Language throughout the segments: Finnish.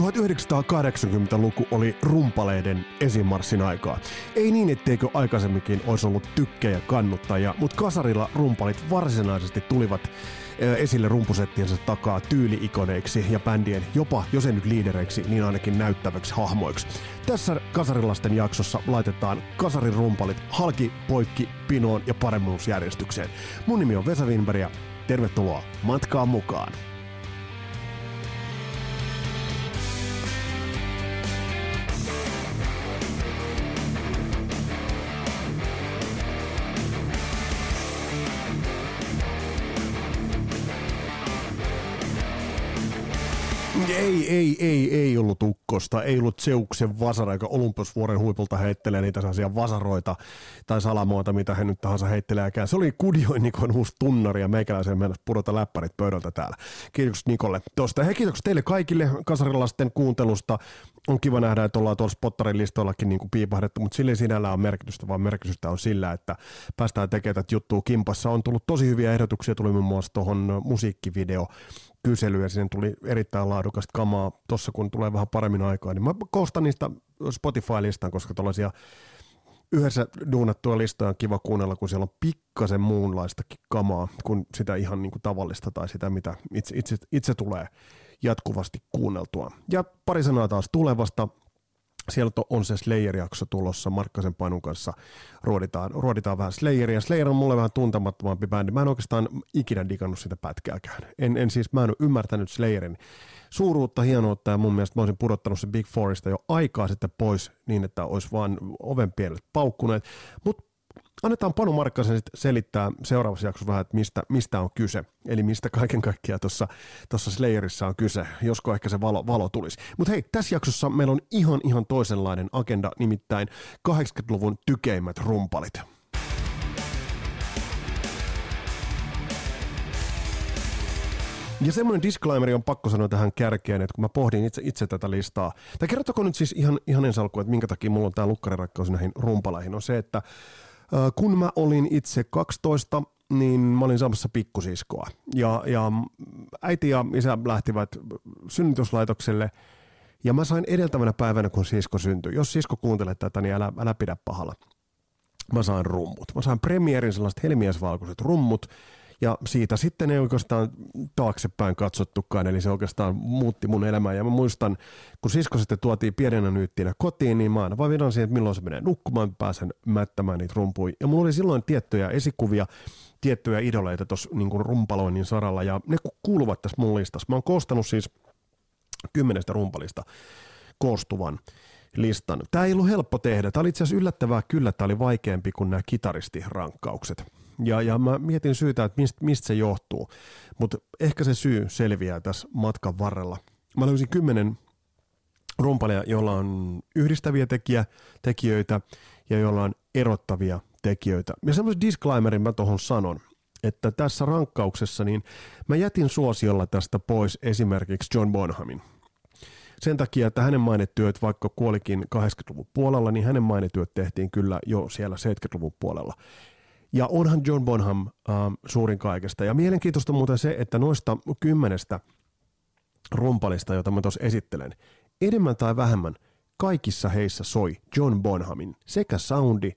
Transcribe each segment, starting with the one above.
1980-luku oli rumpaleiden esimarssin aikaa. Ei niin, etteikö aikaisemminkin olisi ollut tykkejä kannuttajia, mutta kasarilla rumpalit varsinaisesti tulivat esille rumpusettiensa takaa tyyliikoneiksi ja bändien jopa, jos ei nyt liidereiksi, niin ainakin näyttäväksi hahmoiksi. Tässä kasarilasten jaksossa laitetaan kasarin rumpalit halki, poikki, pinoon ja paremmuusjärjestykseen. Mun nimi on Vesa Winberg ja tervetuloa matkaan mukaan! Ei, ei, ei, ei ollut ukkosta, ei ollut Zeuksen vasara, joka Olympusvuoren huipulta heittelee niitä sellaisia vasaroita tai salamoita, mitä he nyt tahansa heitteleekään. Se oli Kudioin Nikon uusi tunnari ja meikäläisen mennä pudota läppärit pöydältä täällä. Kiitokset Nikolle tuosta. Hei, kiitokset teille kaikille kasarilasten kuuntelusta. On kiva nähdä, että ollaan tuolla spottarin listoillakin niin piipahdettu, mutta sillä ei sinällään ole merkitystä, vaan merkitystä on sillä, että päästään tekemään tätä juttua kimpassa. On tullut tosi hyviä ehdotuksia, tuli muun muassa tuohon musiikkivideo kysely ja sinne tuli erittäin laadukasta kamaa. Tuossa kun tulee vähän paremmin aikaa, niin mä koostan niistä Spotify-listan, koska tällaisia yhdessä duunattua listoja on kiva kuunnella, kun siellä on pikkasen muunlaistakin kamaa kuin sitä ihan niin kuin tavallista tai sitä, mitä itse, itse, itse tulee jatkuvasti kuunneltua. Ja pari sanaa taas tulevasta. Sieltä on se Slayer-jakso tulossa Markkasen painun kanssa. Ruoditaan, ruoditaan vähän Slayeria. Slayer on mulle vähän tuntemattomampi bändi. Mä en oikeastaan ikinä digannut sitä pätkääkään. En, en siis, mä en ole ymmärtänyt Slayerin suuruutta, hienoutta ja mun mielestä mä olisin pudottanut se Big Forista jo aikaa sitten pois niin, että olisi vaan oven pienet paukkuneet. Mutta annetaan Panu Markkasen selittää seuraavassa jaksossa vähän, että mistä, mistä on kyse. Eli mistä kaiken kaikkiaan tuossa Slayerissa on kyse, josko ehkä se valo, valo tulisi. Mutta hei, tässä jaksossa meillä on ihan ihan toisenlainen agenda, nimittäin 80-luvun tykeimmät rumpalit. Ja semmoinen disclaimeri on pakko sanoa tähän kärkeen, että kun mä pohdin itse, itse tätä listaa, tai kertoko nyt siis ihan, ihan ensi alkuun, että minkä takia mulla on tämä lukkarirakkaus näihin rumpalaihin, on se, että kun mä olin itse 12, niin mä olin saamassa pikkusiskoa. Ja, ja äiti ja isä lähtivät synnytyslaitokselle ja mä sain edeltävänä päivänä, kun sisko syntyi. Jos sisko kuuntelee tätä, niin älä, älä pidä pahalla. Mä sain rummut. Mä sain premierin sellaiset helmiäisvalkoiset rummut, ja siitä sitten ei oikeastaan taaksepäin katsottukaan, eli se oikeastaan muutti mun elämää. Ja mä muistan, kun sisko sitten tuotiin pienenä nyyttinä kotiin, niin mä aina vaan vidan siihen, että milloin se menee nukkumaan, pääsen mättämään niitä rumpuja. Ja mulla oli silloin tiettyjä esikuvia, tiettyjä idoleita tuossa niin rumpaloinnin saralla, ja ne kuuluvat tässä mun listassa. Mä oon koostanut siis kymmenestä rumpalista koostuvan listan. Tämä ei ollut helppo tehdä. Tämä oli itse asiassa yllättävää kyllä, tämä oli vaikeampi kuin nämä kitaristirankkaukset. Ja, ja mä mietin syytä, että mistä, mistä se johtuu, mutta ehkä se syy selviää tässä matkan varrella. Mä löysin kymmenen rumpalia, joilla on yhdistäviä tekijä, tekijöitä ja joilla on erottavia tekijöitä. Ja semmoisen disclaimerin mä tuohon sanon, että tässä rankkauksessa niin mä jätin suosiolla tästä pois esimerkiksi John Bonhamin. Sen takia, että hänen mainetyöt, vaikka kuolikin 80-luvun puolella, niin hänen mainetyöt tehtiin kyllä jo siellä 70-luvun puolella. Ja onhan John Bonham äh, suurin kaikesta. Ja mielenkiintoista muuten se, että noista kymmenestä rumpalista, jota mä tuossa esittelen, enemmän tai vähemmän kaikissa heissä soi John Bonhamin sekä soundi,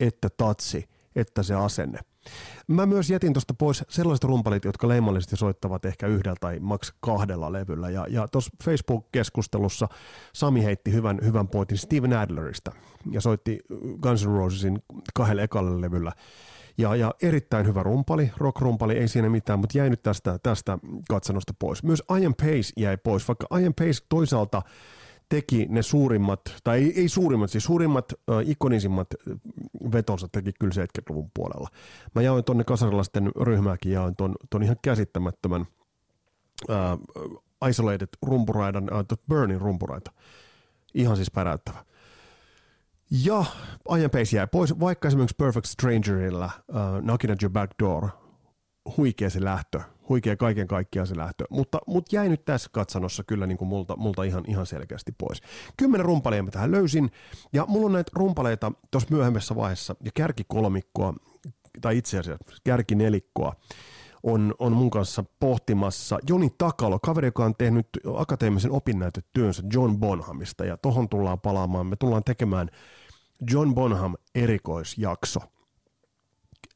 että tatsi, että se asenne. Mä myös jätin tuosta pois sellaiset rumpalit, jotka leimallisesti soittavat ehkä yhdellä tai maks kahdella levyllä. Ja, ja tuossa Facebook-keskustelussa Sami heitti hyvän, hyvän pointin Steven Adlerista ja soitti Guns N' Rosesin kahdella ekalle levyllä ja, ja erittäin hyvä rumpali, rock-rumpali, ei siinä mitään, mutta jäi nyt tästä, tästä katsannosta pois. Myös Ian Pace jäi pois, vaikka Ian Pace toisaalta teki ne suurimmat, tai ei, ei suurimmat, siis suurimmat, äh, ikonisimmat vetonsa teki kyllä 70-luvun puolella. Mä jaoin tuonne kasarilaisten ryhmääkin, jaoin ton, ton ihan käsittämättömän äh, Isolated rumpuraidan, äh, Burnin rumpuraita. Ihan siis päräyttävä. Ja Ian Pace jäi pois, vaikka esimerkiksi Perfect Strangerilla uh, Knocking at Your Back Door, huikea se lähtö, huikea kaiken kaikkiaan se lähtö, mutta, mutta jäi nyt tässä katsannossa kyllä niin kuin multa, multa ihan, ihan selkeästi pois. Kymmenen rumpalia mä tähän löysin, ja mulla on näitä rumpaleita tuossa myöhemmässä vaiheessa, ja kärkikolmikkoa, tai itse asiassa kärkinelikkoa, on, on mun kanssa pohtimassa. Joni Takalo, kaveri, joka on tehnyt akateemisen opinnäytetyönsä John Bonhamista, ja tohon tullaan palaamaan. Me tullaan tekemään John Bonham erikoisjakso.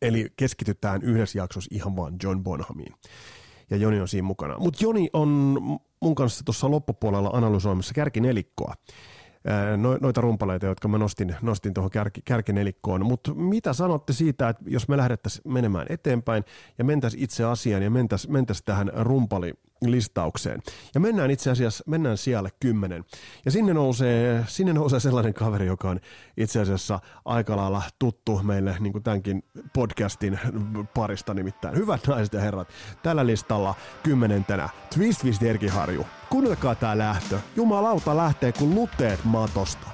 Eli keskitytään yhdessä jaksossa ihan vaan John Bonhamiin. Ja Joni on siinä mukana. Mutta Joni on mun kanssa tuossa loppupuolella analysoimassa kärkinelikkoa no, noita rumpaleita, jotka mä nostin, nostin tuohon kärki, kärkinelikkoon. Mutta mitä sanotte siitä, että jos me lähdettäisiin menemään eteenpäin ja mentäisiin itse asiaan ja mentäisiin mentäisi tähän rumpali listaukseen. Ja mennään itse asiassa, mennään siellä kymmenen. Ja sinne nousee, sinne nousee sellainen kaveri, joka on itse asiassa aika lailla tuttu meille niin kuin tämänkin podcastin parista nimittäin. Hyvät naiset ja herrat, tällä listalla kymmenentenä Twist Twist Erkiharju. Kuunnelkaa tää lähtö. Jumalauta lähtee kuin luteet matosta.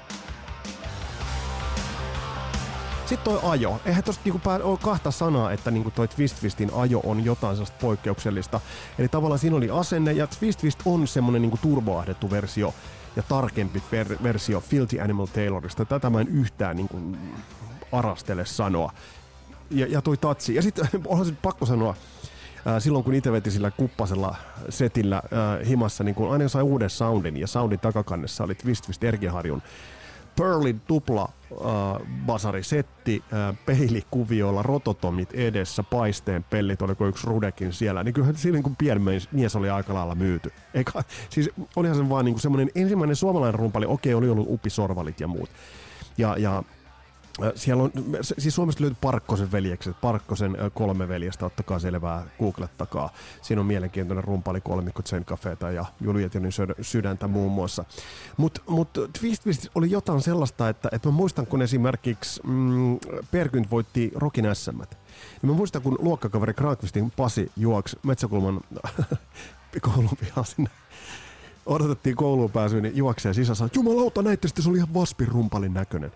Sitten toi ajo. Eihän tosta niinku ole kahta sanaa, että niinku toi Twist Twistin ajo on jotain sellaista poikkeuksellista. Eli tavallaan siinä oli asenne, ja Twist Twist on semmonen niinku turboahdettu versio ja tarkempi per- versio Filthy Animal Taylorista. Tätä mä en yhtään niinku arastele sanoa. Ja, ja toi tatsi. Ja sitten onhan se pakko sanoa, silloin kun itse veti sillä kuppasella setillä äh, himassa, niin kun aina sai uuden soundin, ja soundin takakannessa oli Twist Twist Erkiharjun Pearlin tupla äh, basarisetti, äh, peilikuvioilla, rototomit edessä, paisteen pellit, oliko yksi rudekin siellä, niin kyllähän siinä niin pieni mies oli aika lailla myyty. Eikä, siis olihan se vaan niin semmoinen ensimmäinen suomalainen rumpali, okei, oli ollut upisorvalit ja muut. Ja, ja siellä on, siis Suomesta löytyy Parkkosen veljekset, Parkkosen kolme veljestä, ottakaa selvää, googlettakaa. Siinä on mielenkiintoinen rumpali kolmikko Zen Cafeta ja Julietinin sydäntä muun muassa. Mutta mut Twist Twist oli jotain sellaista, että, että mä muistan, kun esimerkiksi mm, Perkynt voitti Rokin SM. Niin mä muistan, kun luokkakaveri Krankvistin Pasi juoksi Metsäkulman koulun sinne odotettiin kouluun pääsyä, niin juoksee sisässä, jumalauta näitte, se oli ihan vaspin rumpalin näköinen.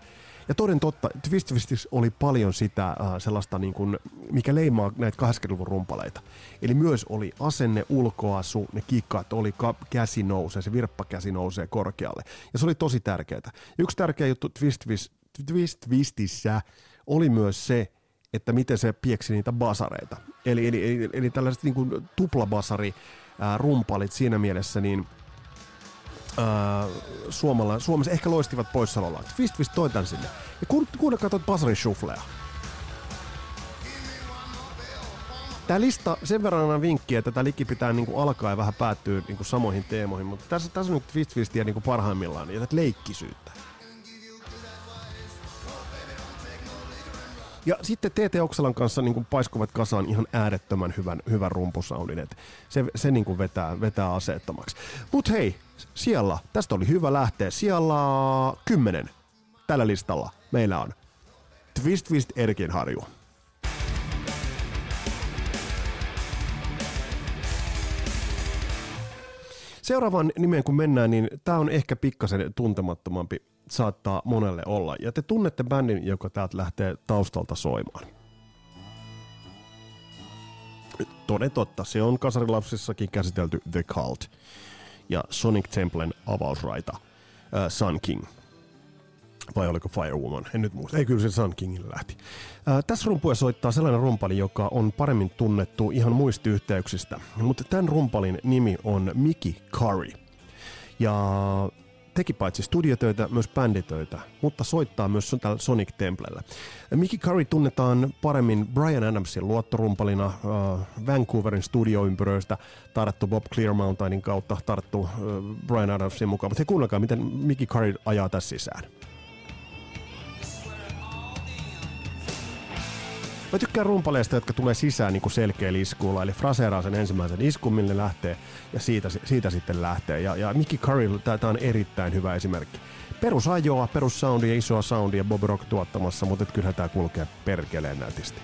Ja toden totta, Twist Twistis oli paljon sitä äh, sellaista, niin kuin, mikä leimaa näitä 80-luvun rumpaleita. Eli myös oli asenne, ulkoasu, ne kikkat, oli ka- käsi nousee, se virppakäsi nousee korkealle. Ja se oli tosi tärkeää. Yksi tärkeä juttu Twist, Twist, Twist Twistissä oli myös se, että miten se pieksi niitä basareita. Eli, eli, eli, eli tällaiset niin kuin tuplabasari ää, rumpalit siinä mielessä, niin – äh, Suomalla, Suomessa ehkä loistivat poissaolollaan. Twist Twist toi tän sinne. Ja kun, kuunnelkaa tuota Basarin Shufflea. Tämä lista, sen verran on vinkki, että tämä liki pitää niinku alkaa ja vähän päättyä niinku samoihin teemoihin, mutta tässä, tässä on nyt Twist Twistia niinku parhaimmillaan ja tätä leikkisyyttä. Ja sitten TT Oksalan kanssa niin paiskuvat kasaan ihan äärettömän hyvän, hyvän rumpusoundin. Et se se niin vetää, vetää aseettomaksi. Mutta hei, siellä, tästä oli hyvä lähteä. Siellä kymmenen tällä listalla meillä on Twist Twist Erkinharju. Seuraavan nimeen kun mennään, niin tämä on ehkä pikkasen tuntemattomampi saattaa monelle olla. Ja te tunnette bändin, joka täältä lähtee taustalta soimaan. Toden totta, se on kasarilapsissakin käsitelty The Cult ja Sonic Templen avausraita uh, Sun King. Vai oliko Firewoman? En nyt muista. Ei kyllä se Sun Kingille lähti. Uh, tässä rumpuja soittaa sellainen rumpali, joka on paremmin tunnettu ihan muistiyhteyksistä. Mutta tämän rumpalin nimi on Mickey Curry. Ja teki paitsi studiotöitä, myös bänditöitä, mutta soittaa myös tällä Sonic Templellä. Mickey Curry tunnetaan paremmin Brian Adamsin luottorumpalina uh, Vancouverin studioympyröistä, tarttu Bob Clearmountainin kautta, tarttu uh, Brian Adamsin mukaan. Mutta he kuunnelkaa, miten Mickey Curry ajaa tässä sisään. Mä tykkään rumpaleista, jotka tulee sisään niin kuin selkeä iskuulla, eli fraseeraa sen ensimmäisen iskun, mille lähtee, ja siitä, siitä sitten lähtee. Ja, ja Mickey Curry, tämä on erittäin hyvä esimerkki. Perusajoa, perussoundia, isoa soundia Bob Rock tuottamassa, mutta kyllähän tämä kulkee perkeleen nätisti.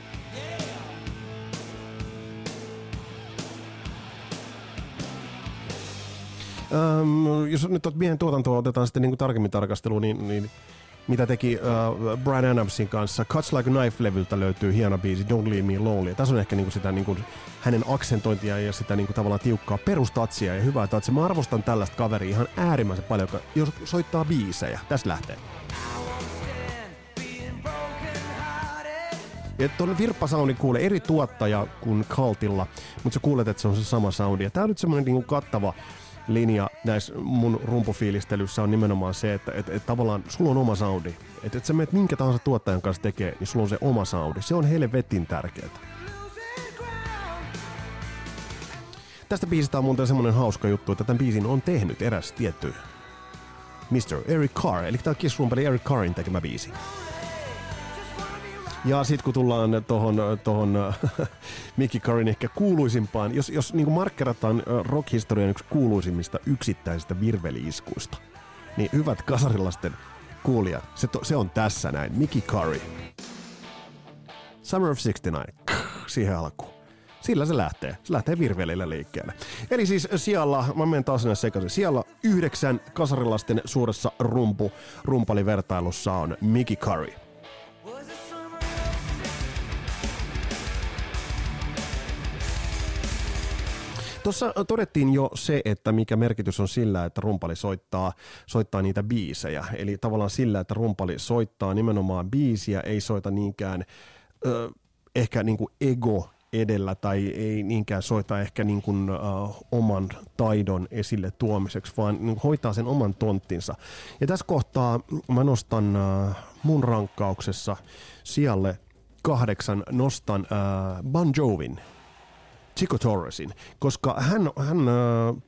Um, jos nyt miehen tuotantoa otetaan sitten niin kuin tarkemmin tarkasteluun, niin, niin mitä teki uh, Brian Adamsin kanssa. Cuts Like a Knife-levyltä löytyy hieno biisi Don't Leave Me Lonely. Tässä on ehkä niinku sitä niinku, hänen aksentointia ja sitä niinku tavallaan tiukkaa perustatsia ja hyvää tatsia. Mä arvostan tällaista kaveria ihan äärimmäisen paljon, jos soittaa biisejä. Tässä lähtee. Ja tuon virppasoundin kuulee eri tuottaja kuin Kaltilla, mutta sä kuulet, että se on se sama soundi. Ja tää on nyt semmoinen niinku kattava linja näissä mun rumpufiilistelyssä on nimenomaan se, että et, et tavallaan sulla on oma soundi. Että et sä menet minkä tahansa tuottajan kanssa tekee, niin sulla on se oma soundi. Se on helvetin tärkeää. Tästä biisistä on muuten semmonen hauska juttu, että tämän biisin on tehnyt eräs tietty Mr. Eric Carr, eli tämä on Kiss Eric Carrin tekemä biisi. Ja sitten kun tullaan tuohon tohon, Mickey Carrin ehkä kuuluisimpaan, jos, jos niin markkerataan rockhistorian yksi kuuluisimmista yksittäisistä virveliiskuista, niin hyvät kasarilasten kuulijat, se, to, se on tässä näin, Mickey Curry. Summer of 69, siihen alkuun. Sillä se lähtee. Se lähtee virvelillä liikkeelle. Eli siis siellä, mä menen taas sinne sekaisin, siellä yhdeksän kasarilasten suuressa rumpu, rumpalivertailussa on Mickey Curry. Tuossa todettiin jo se, että mikä merkitys on sillä, että rumpali soittaa, soittaa niitä biisejä. Eli tavallaan sillä, että rumpali soittaa nimenomaan biisiä, ei soita niinkään ö, ehkä niin kuin ego edellä tai ei niinkään soita ehkä niin kuin, uh, oman taidon esille tuomiseksi, vaan niin hoitaa sen oman tonttinsa. Ja tässä kohtaa mä nostan uh, mun rankkauksessa sijalle kahdeksan nostan uh, Bon Jovin, Chico Torresin, koska hän, hän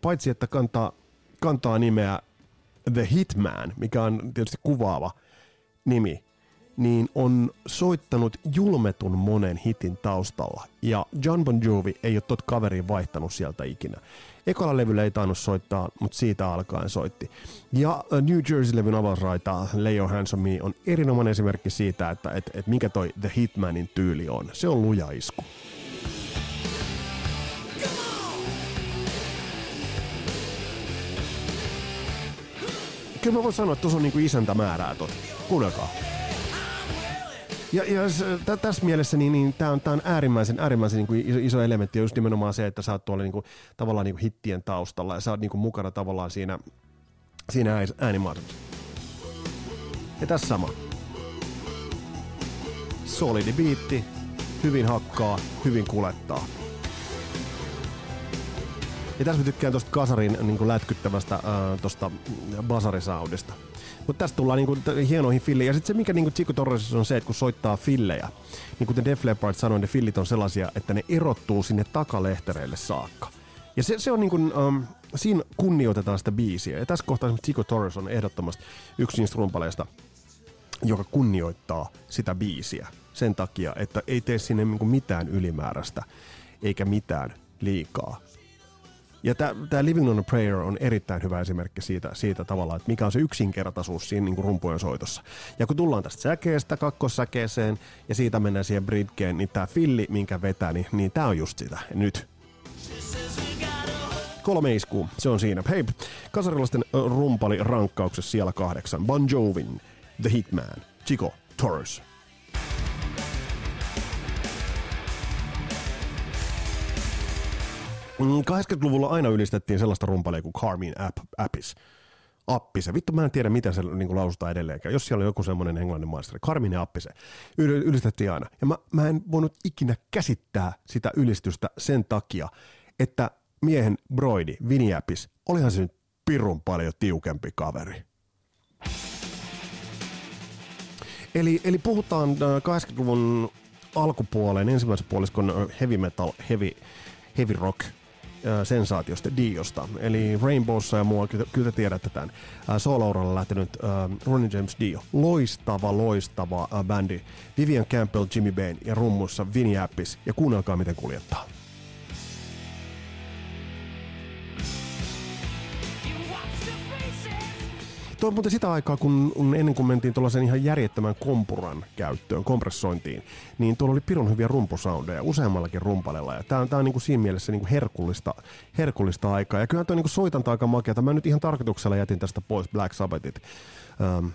paitsi että kantaa, kantaa nimeä The Hitman, mikä on tietysti kuvaava nimi, niin on soittanut julmetun monen hitin taustalla. Ja John Bon Jovi ei ole tot kaveriin vaihtanut sieltä ikinä. Ekalla levyllä ei tainnut soittaa, mutta siitä alkaen soitti. Ja New Jersey-levyn avausraita Leo Hands on on erinomainen esimerkki siitä, että et, et mikä toi The Hitmanin tyyli on. Se on luja isku. Kyllä mä voin sanoa, että tuossa on niinku isäntämäärää tot. Kuunnelkaa. Ja, ja tä, tässä mielessä niin, niin tämä on, on äärimmäisen, äärimmäisen niin kuin iso, iso elementti, just nimenomaan se, että sä oot tuolla niin kuin, tavallaan niin kuin hittien taustalla ja sä oot niin kuin mukana tavallaan siinä, siinä äänimaailmassa. Ja tässä sama. Solidi biitti, hyvin hakkaa, hyvin kulettaa. Ja tässä mä tykkään tuosta kasarin niin lätkyttävästä äh, tuosta basarisaudista. Mutta tästä tullaan niinku hienoihin filleihin. Ja sitten se, mikä niinku Chico Torresissa on se, että kun soittaa fillejä, niin kuten Def Leppard sanoi, ne fillit on sellaisia, että ne erottuu sinne takalehtereille saakka. Ja se, se on niinku, um, siinä kunnioitetaan sitä biisiä. Ja tässä kohtaa Chico Torres on ehdottomasti yksi niistä joka kunnioittaa sitä biisiä sen takia, että ei tee sinne niinku mitään ylimääräistä eikä mitään liikaa. Ja tämä Living on a Prayer on erittäin hyvä esimerkki siitä, siitä tavalla, että mikä on se yksinkertaisuus siinä niin kuin rumpujen soitossa. Ja kun tullaan tästä säkeestä kakkossäkeeseen ja siitä mennään siihen bridgeen, niin tämä filli, minkä vetää, niin, niin tämä on just sitä. Nyt. Kolme iskuu, se on siinä. Hei, kasarilaisten rumpali rankkauksessa siellä kahdeksan. Bon Jovin, The Hitman, Chico Torres. 80-luvulla mm, aina ylistettiin sellaista rumpalia kuin Carmin App, Appis. Appise. Vittu, mä en tiedä, miten se niin lausutaan edelleenkään. Jos siellä on joku semmoinen englannin maisteri, Carmin ja Appise, ylistettiin aina. Ja mä, mä en voinut ikinä käsittää sitä ylistystä sen takia, että miehen broidi, Vini Appis, olihan se nyt pirun paljon tiukempi kaveri. Eli, eli puhutaan 80-luvun äh, alkupuoleen, ensimmäisen puoliskon äh, heavy metal, heavy, heavy rock sensaatiosta Diosta. Eli Rainbowssa ja mua, kyllä te tiedätte tämän. Solo-uralla lähtenyt uh, Ronnie James Dio. Loistava, loistava uh, bändi. Vivian Campbell, Jimmy Bain ja rummussa Vinny Appis. Ja kuunnelkaa miten kuljettaa. Tuo muuten sitä aikaa, kun ennen kuin mentiin tuollaisen ihan järjettömän kompuran käyttöön, kompressointiin, niin tuolla oli pirun hyviä rumpusoundeja useammallakin rumpalella. Ja tää on, tää on niinku siinä mielessä niinku herkullista, herkullista aikaa. Ja kyllä tuo niinku soitanta aika makeata. Mä nyt ihan tarkoituksella jätin tästä pois Black Sabbathit. Um,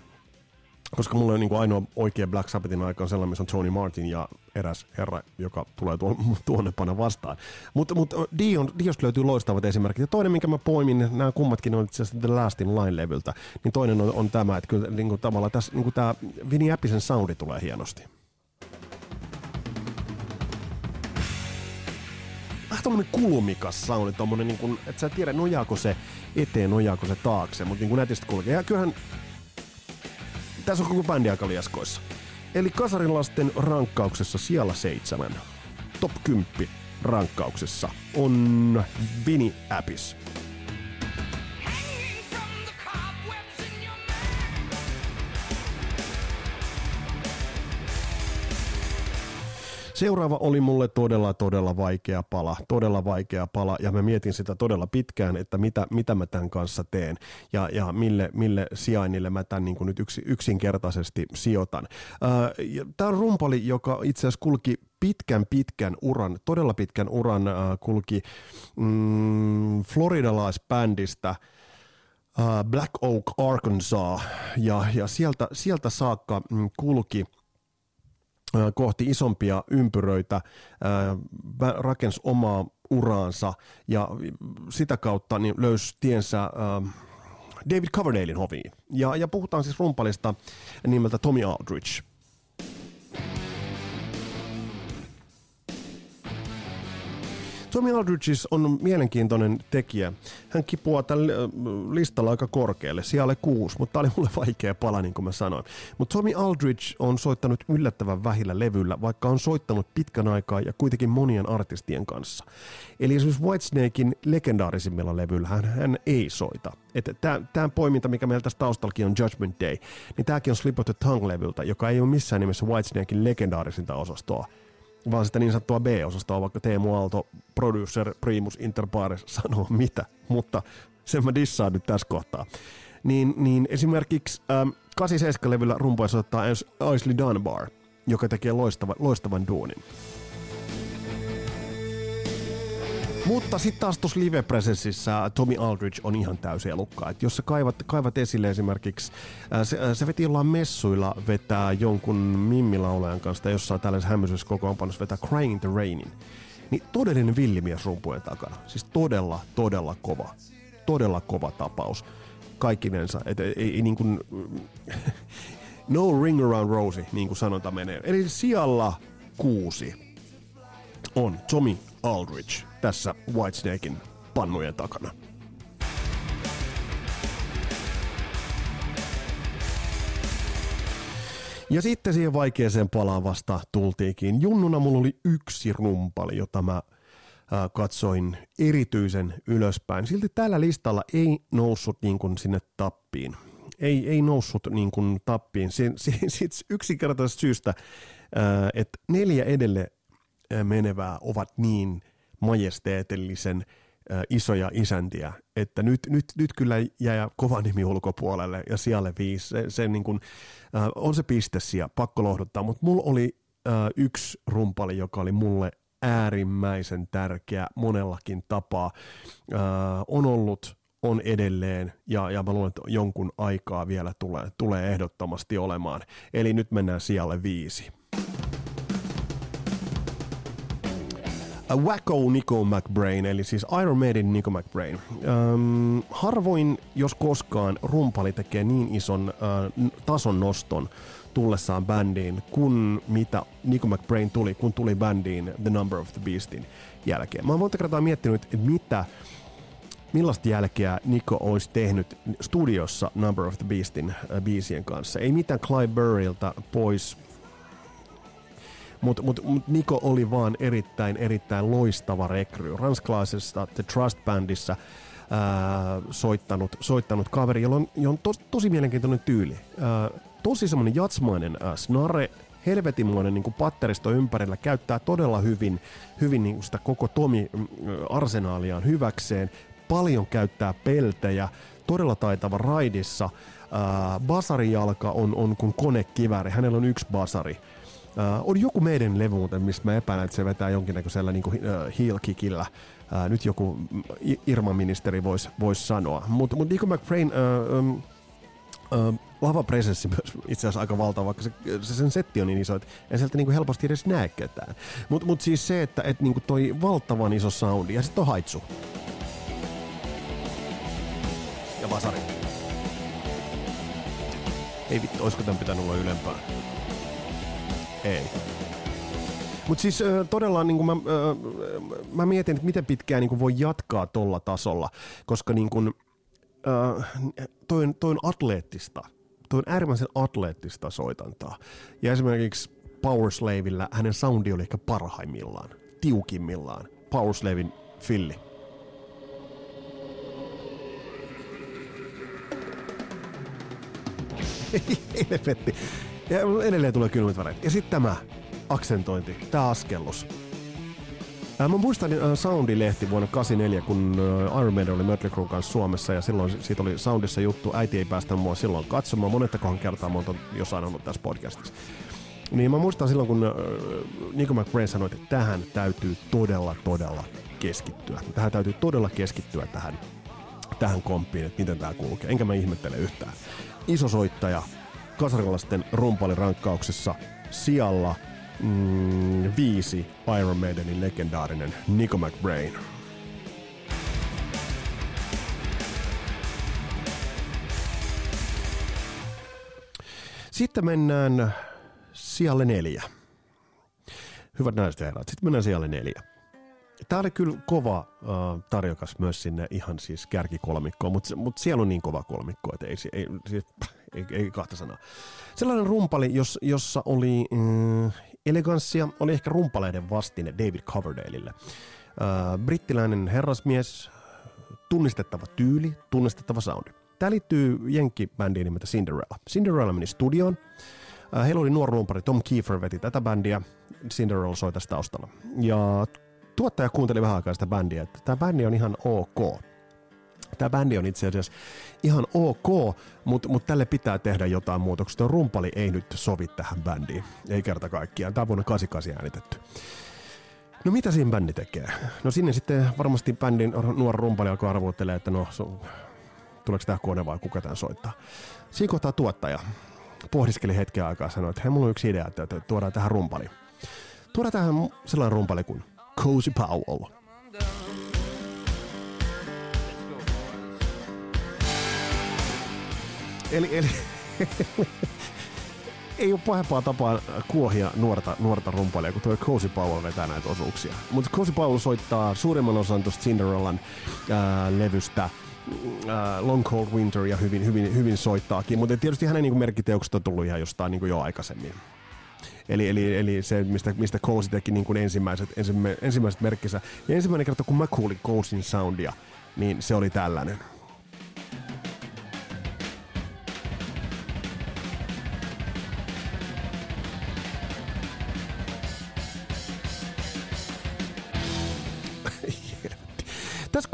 koska mulla on niin kuin ainoa oikea Black Sabbathin aika on sellainen, missä on Tony Martin ja eräs herra, joka tulee tuonne pana vastaan. Mutta mut, Dion, Dios löytyy loistavat esimerkit. Ja toinen, minkä mä poimin, niin nämä kummatkin on itse asiassa The Last in Line-levyltä, niin toinen on, on tämä, että kyllä niin kuin, tavallaan tässä niin kuin tämä Vinny Appisen soundi tulee hienosti. vähän tommonen kulumikas soundi, tommonen niin kuin, että sä tiedä nojaako se eteen, nojaako se taakse, mutta niin kuin nätistä kulkee. Ja kyllähän tässä on koko bändi aika liaskoissa. Eli kasarilasten rankkauksessa siellä seitsemän, top 10 rankkauksessa on Vini Appis. Seuraava oli mulle todella, todella vaikea pala, todella vaikea pala, ja mä mietin sitä todella pitkään, että mitä, mitä mä tämän kanssa teen, ja, ja mille, mille sijainnille mä tämän niin kuin nyt yksi, yksinkertaisesti sijoitan. Tämä on rumpali, joka itse asiassa kulki pitkän pitkän uran, todella pitkän uran äh, kulki mm, floridalaisbändistä Black Oak, Arkansas, ja, ja sieltä, sieltä saakka mm, kulki – kohti isompia ympyröitä, rakensi omaa uraansa ja sitä kautta niin löysi tiensä David Coverdalein hoviin. Ja, ja puhutaan siis rumpalista nimeltä Tommy Aldrich. Tommy Aldridge on mielenkiintoinen tekijä. Hän kipuaa tällä listalla aika korkealle, siellä kuusi, mutta tämä oli mulle vaikea pala, niin kuin mä sanoin. Mutta Tommy Aldridge on soittanut yllättävän vähillä levyllä, vaikka on soittanut pitkän aikaa ja kuitenkin monien artistien kanssa. Eli esimerkiksi Whitesnakein legendaarisimmilla levyillä hän, hän ei soita. Tämä poiminta, mikä meillä tässä taustallakin on Judgment Day, niin tämäkin on Slip of the Tongue-levyltä, joka ei ole missään nimessä Whitesnakein legendaarisinta osastoa vaan sitä niin sanottua B-osastoa, vaikka Teemu Aalto, producer primus inter pares, sanoo mitä, mutta sen mä dissaan nyt tässä kohtaa. Niin, niin esimerkiksi ähm, 87-levyllä rumpoja soittaa Aisley Dunbar, joka tekee loistava, loistavan duunin. Mutta sitten taas tuossa live presenssissä Tommy Aldridge on ihan täysi elukka. Et jos sä kaivat, kaivat esille esimerkiksi, se, se veti jollain messuilla vetää jonkun mimmilaulajan kanssa tai jossain tällaisessa hämmöisessä kokoonpanossa vetää Crying the Rainin. Niin todellinen villimies rumpujen takana. Siis todella, todella kova. Todella kova tapaus. Kaikkinensa. Et ei, ei niin kuin, no ring around Rosie, niin kuin sanonta menee. Eli sijalla kuusi on Tommy Aldridge tässä Whitesnakein pannujen takana. Ja sitten siihen vaikeeseen palaan vasta tultiinkin. Junnuna mulla oli yksi rumpali, jota mä katsoin erityisen ylöspäin. Silti tällä listalla ei noussut niin kuin sinne tappiin. Ei, ei noussut niin kuin tappiin. Siitä yksinkertaisesta syystä, että neljä edelle menevää ovat niin majesteetillisen isoja isäntiä, että nyt, nyt, nyt kyllä jää kova nimi ulkopuolelle ja siellä viisi. Se, se niin kuin, on se piste siellä, pakko lohduttaa, mutta mulla oli yksi rumpali, joka oli mulle äärimmäisen tärkeä monellakin tapaa. On ollut, on edelleen ja, ja mä luulen, että jonkun aikaa vielä tulee, tulee ehdottomasti olemaan. Eli nyt mennään sijalle viisi. Wacko Nico McBrain, eli siis Iron Maiden Nico McBrain. Öm, harvoin, jos koskaan, rumpali tekee niin ison ö, tason noston tullessaan bändiin, kun mitä Nico McBrain tuli, kun tuli bändiin The Number of the Beastin jälkeen. Mä oon monta kertaa miettinyt, että mitä millaista jälkeä Nico olisi tehnyt studiossa Number of the Beastin äh, biisien kanssa. Ei mitään Clive Burryltä pois mutta mut, mut Niko oli vaan erittäin, erittäin loistava rekry. Ranskalaisessa The Trust Bandissa ää, soittanut, soittanut kaveri, jolla on, jolla on tos, tosi mielenkiintoinen tyyli. Ää, tosi semmoinen jatsmainen ää, snare, helvetinmoinen niin patteristo ympärillä, käyttää todella hyvin, hyvin niin sitä koko Tomi arsenaaliaan hyväkseen, paljon käyttää peltejä, todella taitava raidissa, ää, basarijalka on, on kuin konekivääri, hänellä on yksi basari, Uh, on joku meidän levy muuten, missä mä epäilen, että se vetää jonkinnäköisellä niin kuin, uh, heel kickillä. Uh, nyt joku Irma-ministeri voisi vois sanoa. Mutta mut Nico McBrain uh, um, uh, lava presenssi myös itse asiassa aika valtava, vaikka se, se sen setti on niin iso, että ei sieltä niinku helposti edes näe ketään. Mutta mut siis se, että et niinku toi valtavan iso soundi ja sitten on haitsu. Ja vasari. Ei vittu, olisiko tämän pitänyt olla ylempää? Ei. Mutta siis todella niin mä, mä mietin, että miten pitkään niin voi jatkaa tuolla tasolla, koska niin kuin, toi, on, toi on atleettista. Toi on äärimmäisen atleettista soitantaa. Ja esimerkiksi Powerslavilla hänen soundi oli ehkä parhaimmillaan, tiukimmillaan. Powerslavin filli. Helvetti. Ja edelleen tulee kylmät väreet. Ja sitten tämä aksentointi, tämä askellus. Mä muistan Soundi-lehti vuonna 84, kun Iron Maiden oli Mötley Crue kanssa Suomessa ja silloin siitä oli Soundissa juttu. Äiti ei päästä mua silloin katsomaan. Monettakohan kertaa mä oon jo sanonut tässä podcastissa. Niin mä muistan silloin, kun Nico McBrain sanoi, että tähän täytyy todella, todella keskittyä. Tähän täytyy todella keskittyä tähän, tähän komppiin, että miten tämä kulkee. Enkä mä ihmettele yhtään. Iso soittaja kasarilaisten rumpalirankkauksessa sijalla mm, viisi Iron Maidenin legendaarinen Nico McBrain. Sitten mennään sijalle neljä. Hyvät naiset ja herrat, sitten mennään sijalle neljä. Tämä oli kyllä kova uh, tarjokas myös sinne ihan siis kärkikolmikkoon, mutta mut siellä on niin kova kolmikko, että ei, ei, siis, ei, ei kahta sanaa. Sellainen rumpali, jos, jossa oli mm, eleganssia, oli ehkä rumpaleiden vastine David Coverdaleille. Uh, brittiläinen herrasmies, tunnistettava tyyli, tunnistettava soundi. Tämä liittyy jenkkibändiin nimeltä Cinderella. Cinderella meni studioon. Uh, heillä oli nuori rumpari, Tom Kiefer veti tätä bändiä. Cinderella soi tässä taustalla. Ja tuottaja kuunteli vähän aikaa sitä bändiä, että tämä bändi on ihan ok. Tämä bändi on itse asiassa ihan ok, mutta mut tälle pitää tehdä jotain muutoksia. Tuo rumpali ei nyt sovi tähän bändiin, ei kerta kaikkiaan. Tämä on vuonna 88 äänitetty. No mitä siinä bändi tekee? No sinne sitten varmasti bändin nuori rumpali alkoi arvuuttelee, että no tuleeko tämä kone vai kuka tämän soittaa. Siinä kohtaa tuottaja pohdiskeli hetken aikaa ja sanoi, että hei mulla on yksi idea, että tuodaan tähän rumpali. Tuodaan tähän sellainen rumpali kuin Cozy Powell. Eli, eli ei ole pahempaa tapaa kuohia nuorta, nuorta rumpailijaa, kun tuo Cozy Powell vetää näitä osuuksia. Mutta Cozy Powell soittaa suurimman osan tuosta Cinderellan ää, levystä, ää, Long Cold Winter ja hyvin, hyvin, hyvin soittaakin, mutta tietysti hänen niin merkiteokset on tullut ihan jostain niin jo aikaisemmin. Eli, eli, eli se, mistä, mistä Cozy teki niin ensimmäiset, ensimmäiset, ensimmäiset merkkinsä. Ja ensimmäinen kerta, kun mä kuulin Cozyn soundia, niin se oli tällainen.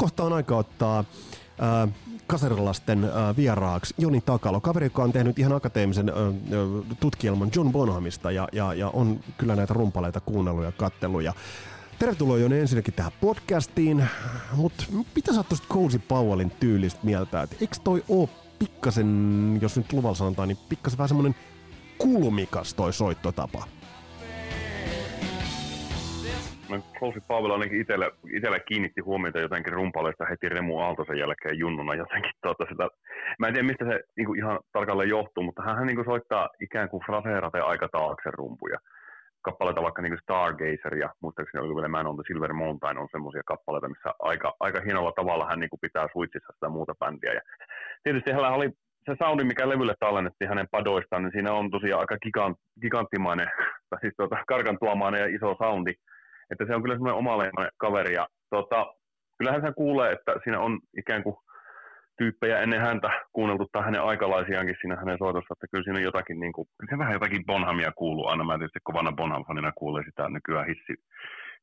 Kohtaa on aika ottaa äh, kasarilasten äh, vieraaksi Joni Takalo, kaveri, joka on tehnyt ihan akateemisen äh, tutkielman John Bonhamista ja, ja, ja on kyllä näitä rumpaleita kuunnellut ja kattellut. Ja Tervetuloa Joni ensinnäkin tähän podcastiin, mutta mitä sä oot Cozy Powellin tyylistä mieltä? Et eikö toi oo pikkasen, jos nyt luvalla sanotaan, niin pikkasen vähän semmonen kulmikas toi soittotapa? Close Pavel ainakin itselle, itselle kiinnitti huomiota jotenkin rumpaleista heti Remu Aaltosen jälkeen junnuna jotenkin tuota sitä. Mä en tiedä mistä se niin ihan tarkalleen johtuu, mutta hän niin soittaa ikään kuin fraseerate aika taakse rumpuja. Kappaleita vaikka niin Stargazer ja muistaakseni oli vielä Man on the Silver Mountain on semmoisia kappaleita, missä aika, aika hienolla tavalla hän niin pitää suitsissa sitä muuta bändiä. Ja tietysti hänellä oli se soundi, mikä levylle tallennettiin hänen padoistaan, niin siinä on tosiaan aika gigant, giganttimainen, tai siis tuota, karkantuomainen ja iso soundi että se on kyllä semmoinen omaleimainen kaveri. Ja tota, kyllähän se kuulee, että siinä on ikään kuin tyyppejä ennen häntä kuunneltu tai hänen aikalaisiaankin siinä hänen soitossa, että kyllä siinä on jotakin, niin kuin, se vähän jotakin Bonhamia kuuluu aina. Mä tietysti kovana Bonham-fanina kuulee sitä nykyään hissi,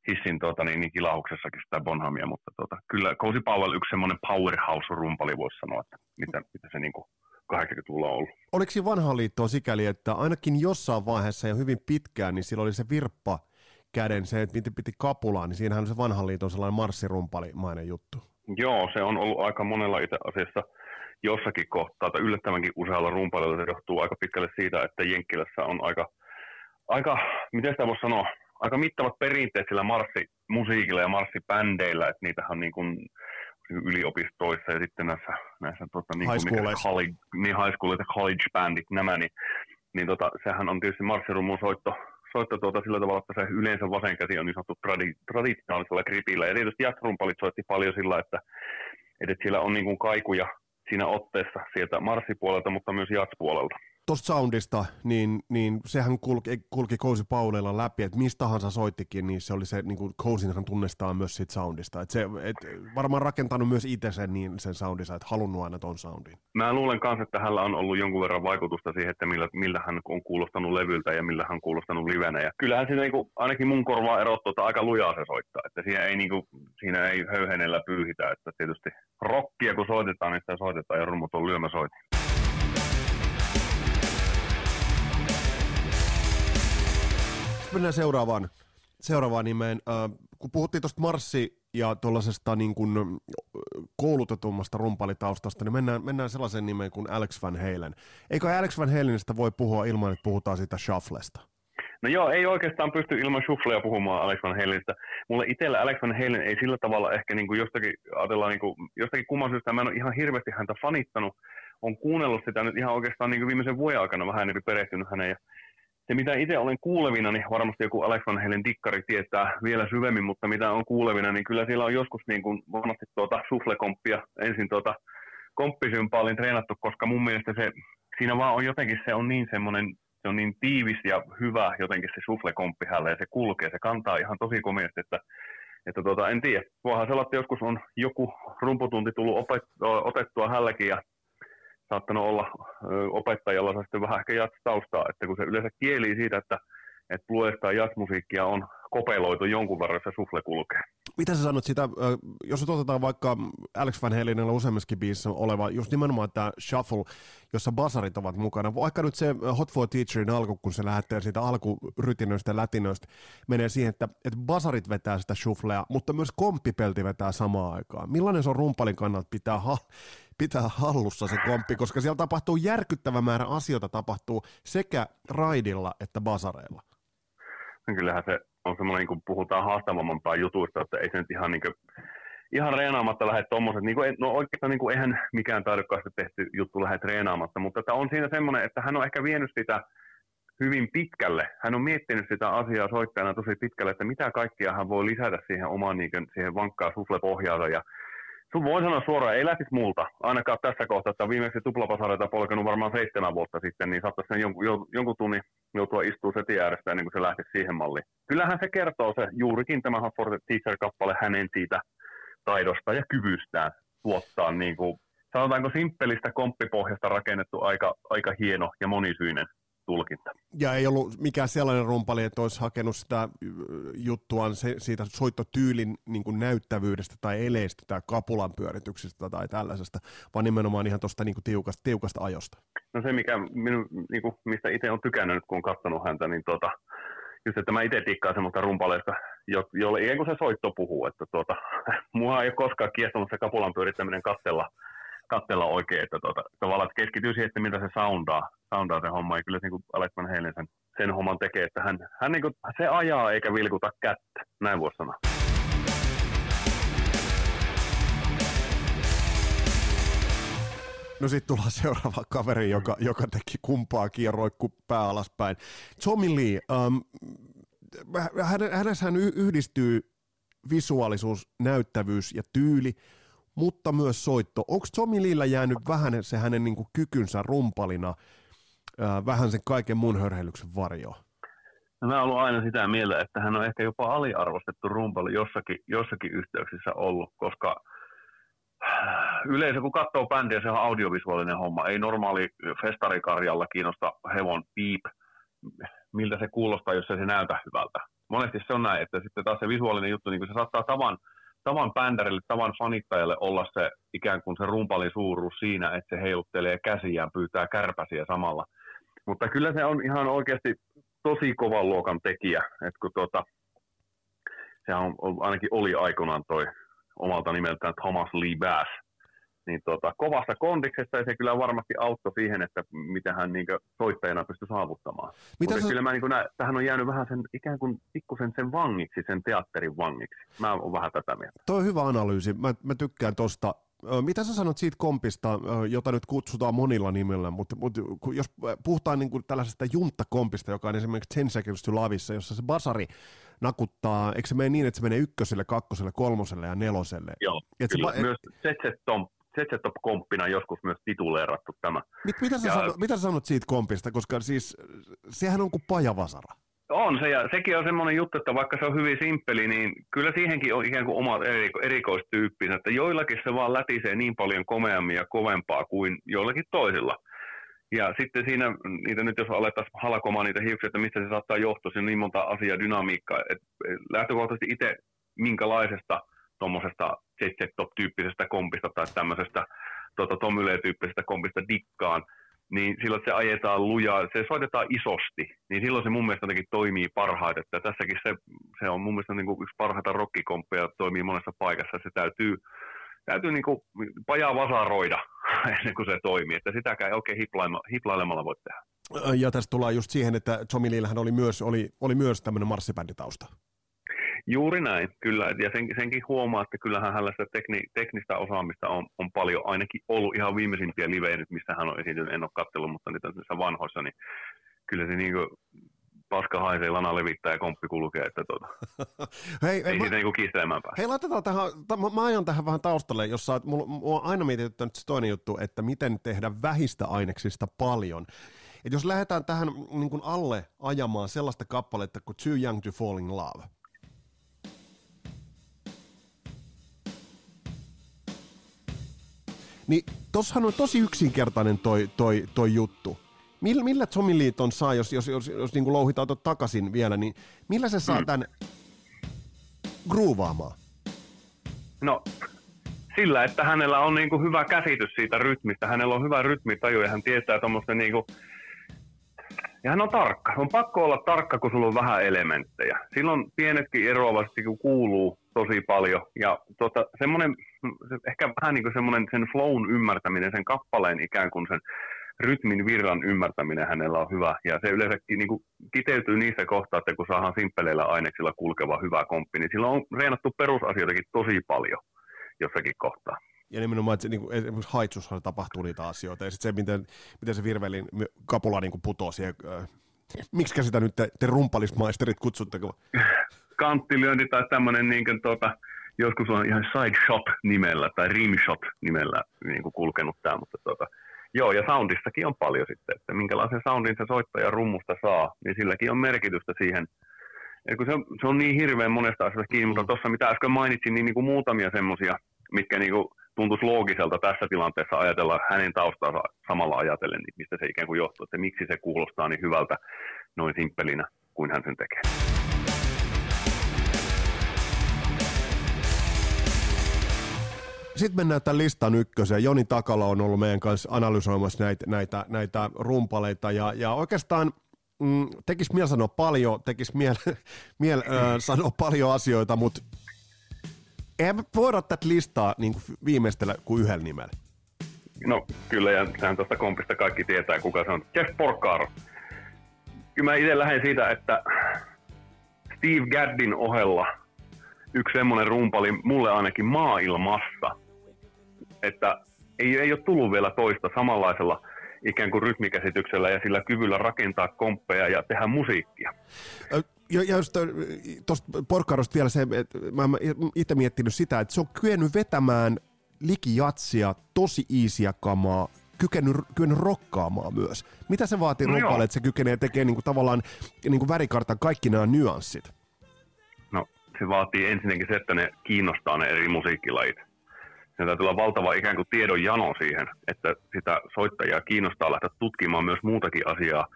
hissin tuota, niin, niin kilauksessakin sitä Bonhamia, mutta tuota, kyllä Cozy Powell yksi semmoinen powerhouse-rumpali voisi sanoa, että mitä, mitä se niin kuin 80-luvulla on ollut. Oliko siinä vanhaan liittoon sikäli, että ainakin jossain vaiheessa ja hyvin pitkään, niin sillä oli se virppa käden, se, että piti kapulaan, niin siinähän on se vanhan liiton sellainen marssirumpalimainen juttu. Joo, se on ollut aika monella itse asiassa jossakin kohtaa, tai yllättävänkin usealla rumpalilla se johtuu aika pitkälle siitä, että Jenkkilässä on aika, aika miten sitä voisi sanoa, aika mittavat perinteet sillä marssimusiikilla ja marssibändeillä, että niitähän on niin kuin yliopistoissa ja sitten näissä, näissä tota, niin kuin, high, college, niin high school ja college bandit nämä, niin, niin tota, sehän on tietysti marssirumun soitto soitto tuota sillä tavalla, että se yleensä vasen käsi on niin sanottu tradi- traditionaalisella gripillä. Ja tietysti jazzrumpalit soitti paljon sillä, että, että siellä on niin kuin kaikuja siinä otteessa sieltä marssipuolelta, mutta myös jazzpuolelta tuosta soundista, niin, niin sehän kulki, kulki Kousi Pauleilla läpi, että mistä tahansa soittikin, niin se oli se, niin kuin Kousinhan tunnistaa myös siitä soundista. Et se, et varmaan rakentanut myös itse sen, niin sen soundissa, että halunnut aina ton soundin. Mä luulen kanssa, että hänellä on ollut jonkun verran vaikutusta siihen, että millä, millä hän on kuulostanut levyltä ja millä hän on kuulostanut livenä. Ja kyllähän siinä niin kuin, ainakin mun korvaa erottuu, että aika lujaa se soittaa. Että siinä ei, niin kuin, siinä ei höyhenellä pyyhitä. Että tietysti rockia kun soitetaan, niin sitä soitetaan ja rummut on lyömäsoitin. Mennään seuraavaan, seuraavaan nimeen. Äh, kun puhuttiin tuosta Marssi ja tuollaisesta niin kuin koulutetummasta rumpalitaustasta, niin mennään, mennään sellaisen nimeen kuin Alex Van Halen. Eikö Alex Van Halenista voi puhua ilman, että puhutaan siitä shufflesta? No joo, ei oikeastaan pysty ilman shufflea puhumaan Alex Van Halenista. Mulle itsellä Alex Van Halen ei sillä tavalla ehkä niin kuin jostakin, ajatellaan niin kuin, jostakin kumman syystä, mä en ole ihan hirveästi häntä fanittanut. on kuunnellut sitä nyt ihan oikeastaan niin kuin viimeisen vuoden aikana vähän niin perehtynyt häneen. Ja se, mitä itse olen kuulevina, niin varmasti joku Alex Van Halen dikkari tietää vielä syvemmin, mutta mitä on kuulevina, niin kyllä siellä on joskus niin kuin varmasti tuota suflekomppia ensin tuota komppisympaalin treenattu, koska mun mielestä se, siinä vaan on jotenkin, se on niin semmoinen, se on niin tiivis ja hyvä jotenkin se suflekomppi hänelle ja se kulkee, se kantaa ihan tosi komiasti, että että tuota, en tiedä, voihan se että joskus on joku rumputunti tullut opet, otettua hälläkin ja saattanut olla opettajalla sitten vähän ehkä jatstaustaa, että kun se yleensä kieli siitä, että, että ja jazzmusiikkia on kopeloitu jonkun verran, se sufle kulkee. Mitä sä sanot sitä, jos otetaan vaikka Alex Van Halenilla useammassakin biisissä oleva, just nimenomaan tämä shuffle, jossa basarit ovat mukana, vaikka nyt se Hot for Teacherin alku, kun se lähtee siitä alkurytinöistä ja lätinöistä, menee siihen, että, että basarit vetää sitä shufflea, mutta myös komppipelti vetää samaan aikaan. Millainen se on rumpalin kannalta pitää, ha- pitää hallussa se komppi, koska siellä tapahtuu järkyttävä määrä asioita tapahtuu sekä raidilla että basareilla. No kyllähän se on semmoinen, kun puhutaan haastavamman jutuista, että ei se nyt ihan niin kuin, ihan reenaamatta lähde tuommoiset, niin no oikeastaan niin kuin, eihän mikään taidokkaasti tehty juttu lähde treenaamatta, mutta että on siinä semmoinen, että hän on ehkä vienyt sitä hyvin pitkälle. Hän on miettinyt sitä asiaa soittajana tosi pitkälle, että mitä kaikkia hän voi lisätä siihen omaan niin kuin, siihen vankkaan suflepohjaansa ja Sun voi sanoa suoraan, ei lähtisi multa, ainakaan tässä kohtaa, että viimeksi tuplapasareita polkenut varmaan seitsemän vuotta sitten, niin saattaisi sen jonkun, jonkun tunnin joutua istua setin äärestä ennen kuin se lähtisi siihen malliin. Kyllähän se kertoo se juurikin tämä Hanford Teacher-kappale hänen siitä taidosta ja kyvystään tuottaa niin kuin, sanotaanko simppelistä komppipohjasta rakennettu aika, aika hieno ja monisyinen tulkinta. Ja ei ollut mikään sellainen rumpali, että olisi hakenut sitä juttuaan se, siitä soittotyylin niin kuin näyttävyydestä tai eleistä tai kapulan pyörityksestä tai tällaisesta, vaan nimenomaan ihan tuosta niin tiukasta, tiukasta ajosta. No se, mikä minu, niin kuin, mistä itse on tykännyt, kun on katsonut häntä, niin tota, just, että mä itse tikkaan semmoista rumpaleista, jo, jolle ei kun se soitto puhuu, että tuota, mua ei ole koskaan kiehtonut se kapulan pyörittäminen katsella, katsella oikein, että tuota, tavallaan että keskittyy siihen, että mitä se soundaa, soundaa se homma, ja kyllä se niin Alex Van Halen sen, sen homman tekee, että hän, hän niin kuin, se ajaa eikä vilkuta kättä, näin voisi sanoa. No sitten tullaan seuraava kaveri, joka, joka teki kumpaa kierroikku pää alaspäin. Tommy Lee, um, hänessä hän yhdistyy visuaalisuus, näyttävyys ja tyyli, mutta myös soitto. Onko Tommy Leellä jäänyt vähän se hänen niin kuin, kykynsä rumpalina äh, vähän sen kaiken mun hörheilyksen varjoon? No, mä olen aina sitä mieltä, että hän on ehkä jopa aliarvostettu rumpali jossakin, jossakin yhteyksissä ollut, koska yleensä kun katsoo bändiä, se on audiovisuaalinen homma. Ei normaali festarikarjalla kiinnosta hevon piip, miltä se kuulostaa, jos se näytä hyvältä. Monesti se on näin, että sitten taas se visuaalinen juttu, niin se saattaa tavan tavan bändärille, tavan fanittajalle olla se ikään kuin se rumpalin suuruus siinä, että se heiluttelee käsiään, pyytää kärpäsiä samalla. Mutta kyllä se on ihan oikeasti tosi kovan luokan tekijä, että kun tuota, sehän on, ainakin oli aikoinaan toi omalta nimeltään Thomas Lee Bass, niin tota, kovasta kondiksesta ja se kyllä varmasti auttoi siihen, että mitä hän niin soittajana pystyi saavuttamaan. Mitä Mutta sä... kyllä mä niin näen, tähän on jäänyt vähän sen ikään kuin pikkusen sen vangiksi, sen teatterin vangiksi. Mä oon vähän tätä mieltä. Tuo on hyvä analyysi. Mä, mä tykkään tosta. Mitä sä sanot siitä kompista, jota nyt kutsutaan monilla nimillä, mutta, mutta jos puhutaan niin kuin tällaisesta junttakompista, joka on esimerkiksi Ten Seconds to Lavissa, jossa se basari nakuttaa, eikö se mene niin, että se menee ykköselle, kakkoselle, kolmoselle ja neloselle? Joo, Et kyllä. Se, myös ZZ Top-komppina joskus myös tituleerattu tämä. Mit, mitä, sä ja... sanot, mitä sä sanot siitä kompista, koska siis sehän on kuin pajavasara. On se, ja sekin on semmoinen juttu, että vaikka se on hyvin simppeli, niin kyllä siihenkin on ikään kuin omat eriko- erikoistyyppinsä, että joillakin se vaan lätisee niin paljon komeammin ja kovempaa kuin joillakin toisilla. Ja sitten siinä, niitä nyt jos alettaisiin halkomaan niitä hiuksia, että mistä se saattaa johtua, se on niin monta asiaa, dynamiikkaa, että lähtökohtaisesti itse minkälaisesta tuommoisesta ZZ-top-tyyppisestä kompista tai tämmöisestä tota, Tom tyyppisestä kompista dikkaan, niin silloin se ajetaan lujaa, se soitetaan isosti, niin silloin se mun mielestä jotenkin toimii parhaiten. Että tässäkin se, se on mun mielestä niin kuin yksi parhaita rockikomppeja, toimii monessa paikassa. Se täytyy, täytyy niin kuin pajaa vasaroida ennen kuin se toimii, että sitäkään ei oikein hiplailemalla voi tehdä. Ja tästä tullaan just siihen, että Tommy Leellähän oli myös, oli, oli myös tämmöinen marssibänditausta. Juuri näin, kyllä. Ja sen, senkin huomaa, että kyllähän hänellä sitä tekni, teknistä osaamista on, on paljon, ainakin ollut ihan viimeisimpiä livejä nyt, missä hän on esiintynyt, en ole katsellut, mutta niitä vanhoissa, niin kyllä se niin kuin paska haisee, lana levittää ja komppi kulkee, että tuota, hei, ei mä, siitä niinku kiistelemään pääse. Hei, laitetaan tähän, mä, mä ajan tähän vähän taustalle, jossa mulla, mulla on aina mietityttänyt se toinen juttu, että miten tehdä vähistä aineksista paljon. Et jos lähdetään tähän niin kuin alle ajamaan sellaista kappaletta kuin Too Young to Fall in Love, Niin tossahan on tosi yksinkertainen toi, toi, toi juttu. Millä, millä Tommy Liiton saa, jos, jos, jos, jos niin louhitaan takaisin vielä, niin millä se saa mm. tämän groovaamaan? No, sillä, että hänellä on niin kuin hyvä käsitys siitä rytmistä. Hänellä on hyvä rytmitaju ja hän tietää tuommoista niin kuin... Ja hän on tarkka. On pakko olla tarkka, kun sulla on vähän elementtejä. Silloin pienetkin eroavasti kun kuuluu tosi paljon. Ja tota, semmoinen, ehkä vähän niin kuin semmoinen sen flown ymmärtäminen, sen kappaleen ikään kuin sen rytmin virran ymmärtäminen hänellä on hyvä. Ja se yleensäkin niin kuin kiteytyy niissä kohtaa, että kun saadaan simppeleillä aineksilla kulkeva hyvä komppi, niin sillä on reenattu perusasioitakin tosi paljon jossakin kohtaa. Ja nimenomaan, että se, niin kuin, esimerkiksi haitsushan tapahtuu niitä asioita, ja sitten se, miten, miten se virvelin kapula niin putoo siihen, äh, miksi sitä nyt te, te rumpalismaisterit kutsutteko? kanttilyönti tai tämmöinen niin kuin, tuota, joskus on ihan side shot nimellä tai rim shot nimellä niin kuin kulkenut tämä, mutta tuota, joo, ja soundistakin on paljon sitten, että minkälaisen soundin se soittaja rummusta saa, niin silläkin on merkitystä siihen, ja kun se, on, se on niin hirveän monesta asiasta kiinni, mutta mm. tuossa mitä äsken mainitsin, niin, niin kuin muutamia semmoisia, mitkä niin kuin tuntuisi loogiselta tässä tilanteessa ajatella hänen taustansa samalla ajatellen, niin mistä se ikään kuin johtuu, että miksi se kuulostaa niin hyvältä noin simppelinä kuin hän sen tekee. Sitten mennään tämän listan ykköseen. Joni Takala on ollut meidän kanssa analysoimassa näitä, näitä, näitä rumpaleita ja, ja oikeastaan mm, tekisi mieli sanoa paljon, tekisi mieli miel, äh, sanoa paljon asioita, mutta ei voida tätä listaa niin kuin viimeistellä kuin yhdellä nimellä. No kyllä, ja sehän tuosta kompista kaikki tietää, kuka se on. Jeff Porcaro. Kyllä mä itse lähden siitä, että Steve Gaddin ohella yksi semmoinen rumpali mulle ainakin maailmassa, että ei, ei ole tullut vielä toista samanlaisella ikään kuin rytmikäsityksellä ja sillä kyvyllä rakentaa komppeja ja tehdä musiikkia. Ja, ja just tuosta Porkkarosta vielä se, että mä oon itse miettinyt sitä, että se on kyennyt vetämään likijatsia, tosi iisiä kamaa, kykennyt, kykennyt rokkaamaan myös. Mitä se vaatii no rumpalle, että se kykenee tekemään niin kuin, tavallaan niin kuin värikartan kaikki nämä nyanssit? No se vaatii ensinnäkin se, että ne kiinnostaa ne eri musiikkilajit. Se täytyy olla valtava ikään kuin tiedon jano siihen, että sitä soittajaa kiinnostaa lähteä tutkimaan myös muutakin asiaa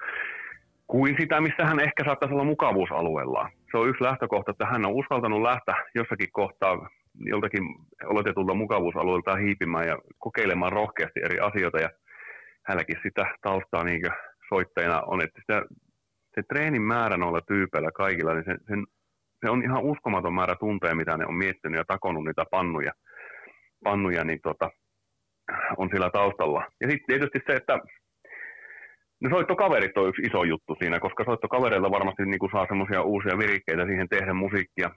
kuin sitä, missä hän ehkä saattaisi olla mukavuusalueella. Se on yksi lähtökohta, että hän on uskaltanut lähteä jossakin kohtaa joltakin oletetulta mukavuusalueelta hiipimään ja kokeilemaan rohkeasti eri asioita. Ja hänelläkin sitä taustaa niin soittajana on, että sitä, se treenin määrä noilla tyypeillä kaikilla, niin se, sen, se on ihan uskomaton määrä tunteja, mitä ne on miettinyt ja takonut niitä pannuja, pannuja niin tota, on sillä taustalla. Ja sitten tietysti se, että No soittokaverit on yksi iso juttu siinä, koska soittokavereilla varmasti niin kuin saa semmoisia uusia virikkeitä siihen tehdä musiikkia.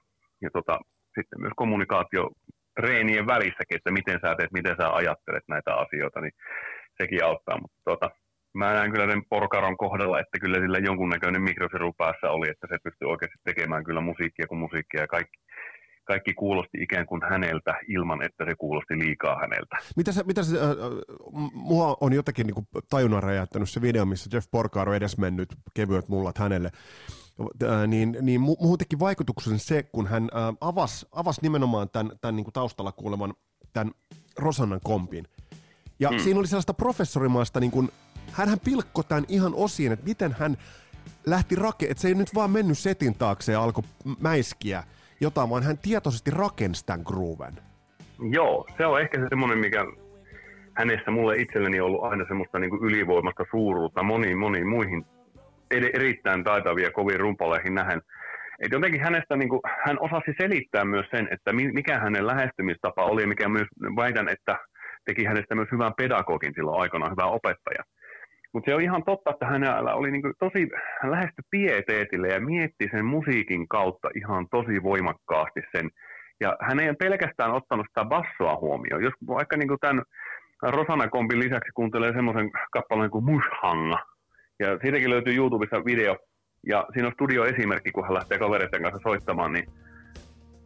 Ja tota, sitten myös kommunikaatio reenien välissäkin, että miten sä teet, miten sä ajattelet näitä asioita, niin sekin auttaa. Mutta tuota, mä näen kyllä sen porkaron kohdalla, että kyllä sillä jonkunnäköinen mikrosiru päässä oli, että se pystyi oikeasti tekemään kyllä musiikkia kuin musiikkia ja kaikki, kaikki kuulosti ikään kuin häneltä ilman, että se kuulosti liikaa häneltä. Mitä se, mitä se äh, mua on jotenkin niin tajunnan räjäyttänyt se video, missä Jeff Porcaro edes mennyt kevyet mullat hänelle, äh, niin, niin muuhun teki vaikutuksen se, kun hän äh, avasi avas nimenomaan tämän, tämän niin kuin taustalla kuuleman tämän Rosannan kompin. Ja hmm. siinä oli sellaista professorimaista, niin kuin, hänhän pilkko tämän ihan osiin, että miten hän lähti rake, että se ei nyt vaan mennyt setin taakse ja alkoi mäiskiä, jotain, vaan hän tietoisesti rakensi tämän grooven. Joo, se on ehkä se semmoinen, mikä hänessä mulle itselleni on ollut aina semmoista niin ylivoimasta suuruutta moniin moniin muihin erittäin taitavia kovin rumpaleihin nähen. Et jotenkin hänestä niin kuin, hän osasi selittää myös sen, että mikä hänen lähestymistapa oli, mikä myös väitän, että teki hänestä myös hyvän pedagogin silloin aikana, hyvä opettaja. Mutta se on ihan totta, että hänellä oli niin kuin tosi, hän lähestyi pieteetille ja mietti sen musiikin kautta ihan tosi voimakkaasti sen. Ja hän ei pelkästään ottanut sitä bassoa huomioon. Jos vaikka niin kuin tämän Rosana Kompin lisäksi kuuntelee semmoisen kappaleen kuin Mushanga, ja siitäkin löytyy YouTubessa video, ja siinä on studioesimerkki, kun hän lähtee kavereiden kanssa soittamaan, niin,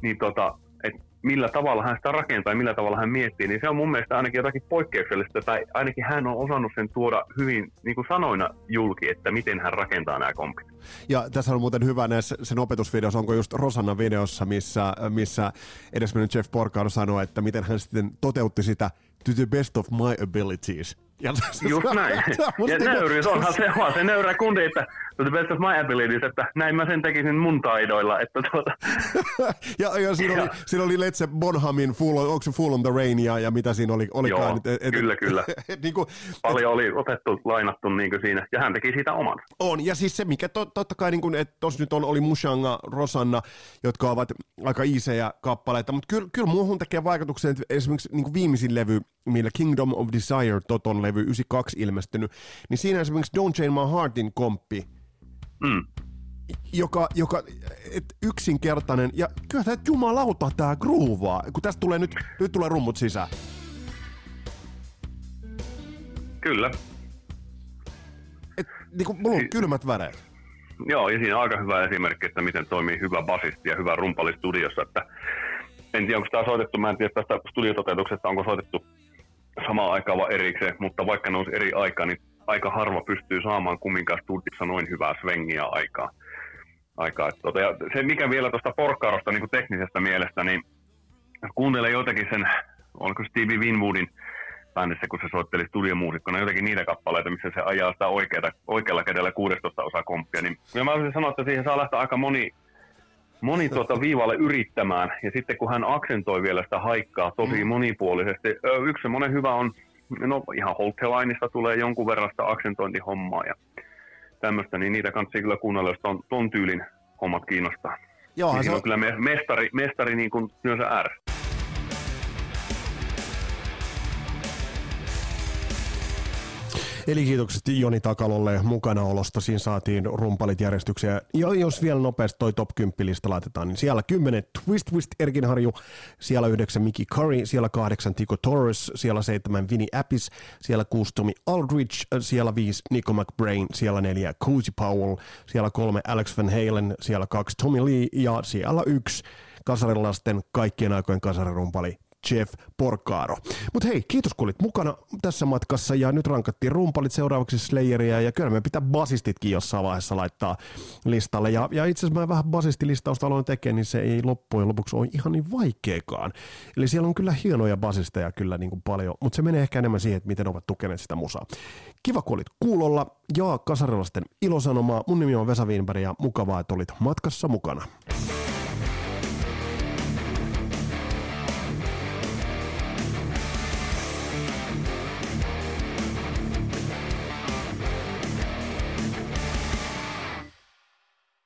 niin tota, että millä tavalla hän sitä rakentaa ja millä tavalla hän miettii, niin se on mun mielestä ainakin jotakin poikkeuksellista, tai ainakin hän on osannut sen tuoda hyvin niin kuin sanoina julki, että miten hän rakentaa nämä kompit. Ja tässä on muuten hyvä näissä sen opetusvideossa, onko just Rosanna videossa, missä, missä edesmennyt Jeff Porcaro sanoi, että miten hän sitten toteutti sitä to the best of my abilities. Ja Just näin. ja nöyryys onhan se, on se nöyrä kundi, että the best of my abilities, että näin mä sen tekisin mun taidoilla. Että tuota. ja, ja, siinä, oli, siinä oli Letse Bonhamin Full, onko se Full on the Rain ja, ja mitä siinä oli, olikaan. Joo, et, et, kyllä, kyllä. Et, niin kuin, Paljon et, oli otettu, lainattu niin kuin siinä, ja hän teki siitä oman. On, ja siis se, mikä to, totta kai, niin kuin, että tuossa nyt on, oli Mushanga, Rosanna, jotka ovat aika iisejä kappaleita, mutta kyllä, kyllä muuhun tekee vaikutuksen, että esimerkiksi niin kuin viimeisin levy, millä Kingdom of Desire Toton levy 92 ilmestynyt, niin siinä esimerkiksi Don't Chain My Heartin komppi, mm. joka, joka et yksinkertainen, ja kyllä tämä jumalauta tää groovaa, kun tästä tulee nyt, nyt tulee rummut sisään. Kyllä. Et, niin kuin, mulla on kylmät väreet. Joo, ja siinä on aika hyvä esimerkki, että miten toimii hyvä basisti ja hyvä rumpali studiossa, että en tiedä, onko tämä soitettu, mä en tiedä tästä studiototeutuksesta, onko soitettu samaan aikaan vaan erikseen, mutta vaikka ne olisi eri aikaa, niin aika harva pystyy saamaan kumminkaan studiossa noin hyvää svengiä aikaa. aikaa. Tuota, ja se, mikä vielä tuosta porkkaarosta niin teknisestä mielestä, niin kuuntelee jotenkin sen, oliko Stevie Winwoodin bändissä, kun se soitteli studiomuusikkona, jotenkin niitä kappaleita, missä se ajaa sitä oikeata, oikealla kädellä 16 osa komppia. Niin, ja mä olisin sanoa, että siihen saa lähteä aika moni moni tuota viivalle yrittämään, ja sitten kun hän aksentoi vielä sitä haikkaa tosi mm. monipuolisesti, yksi semmoinen hyvä on, no ihan Holtelainista tulee jonkun verran sitä aksentointihommaa ja tämmöistä, niin niitä kannattaa kyllä kuunnella, jos ton, ton tyylin hommat kiinnostaa. Joo, niin se on kyllä mestari, mestari niin kuin työnsä ääressä. Eli kiitokset Joni Takalolle mukanaolosta. Siinä saatiin rumpalit järjestyksiä. Ja jos vielä nopeasti toi top 10 lista laitetaan, niin siellä 10 Twist Twist Erkinharju, siellä 9 Mickey Curry, siellä 8 Tico Torres, siellä 7 Vinny Appis, siellä 6 Tommy Aldridge, siellä 5 Nico McBrain, siellä 4 Cozy Powell, siellä 3 Alex Van Halen, siellä 2 Tommy Lee ja siellä 1 kasarilasten kaikkien aikojen kasarirumpali Jeff Porcaro. Mutta hei, kiitos kun olit mukana tässä matkassa ja nyt rankattiin rumpalit seuraavaksi Slayeria ja kyllä me pitää basistitkin jossain vaiheessa laittaa listalle. Ja, ja itse asiassa mä vähän basistilistausta aloin tekemään, niin se ei loppujen lopuksi ole ihan niin vaikeakaan. Eli siellä on kyllä hienoja basisteja kyllä niin kuin paljon, mutta se menee ehkä enemmän siihen, että miten ovat tukeneet sitä musaa. Kiva kun olit kuulolla ja kasarilaisten ilosanomaa. Mun nimi on Vesa Wienberg ja mukavaa, että olit matkassa mukana.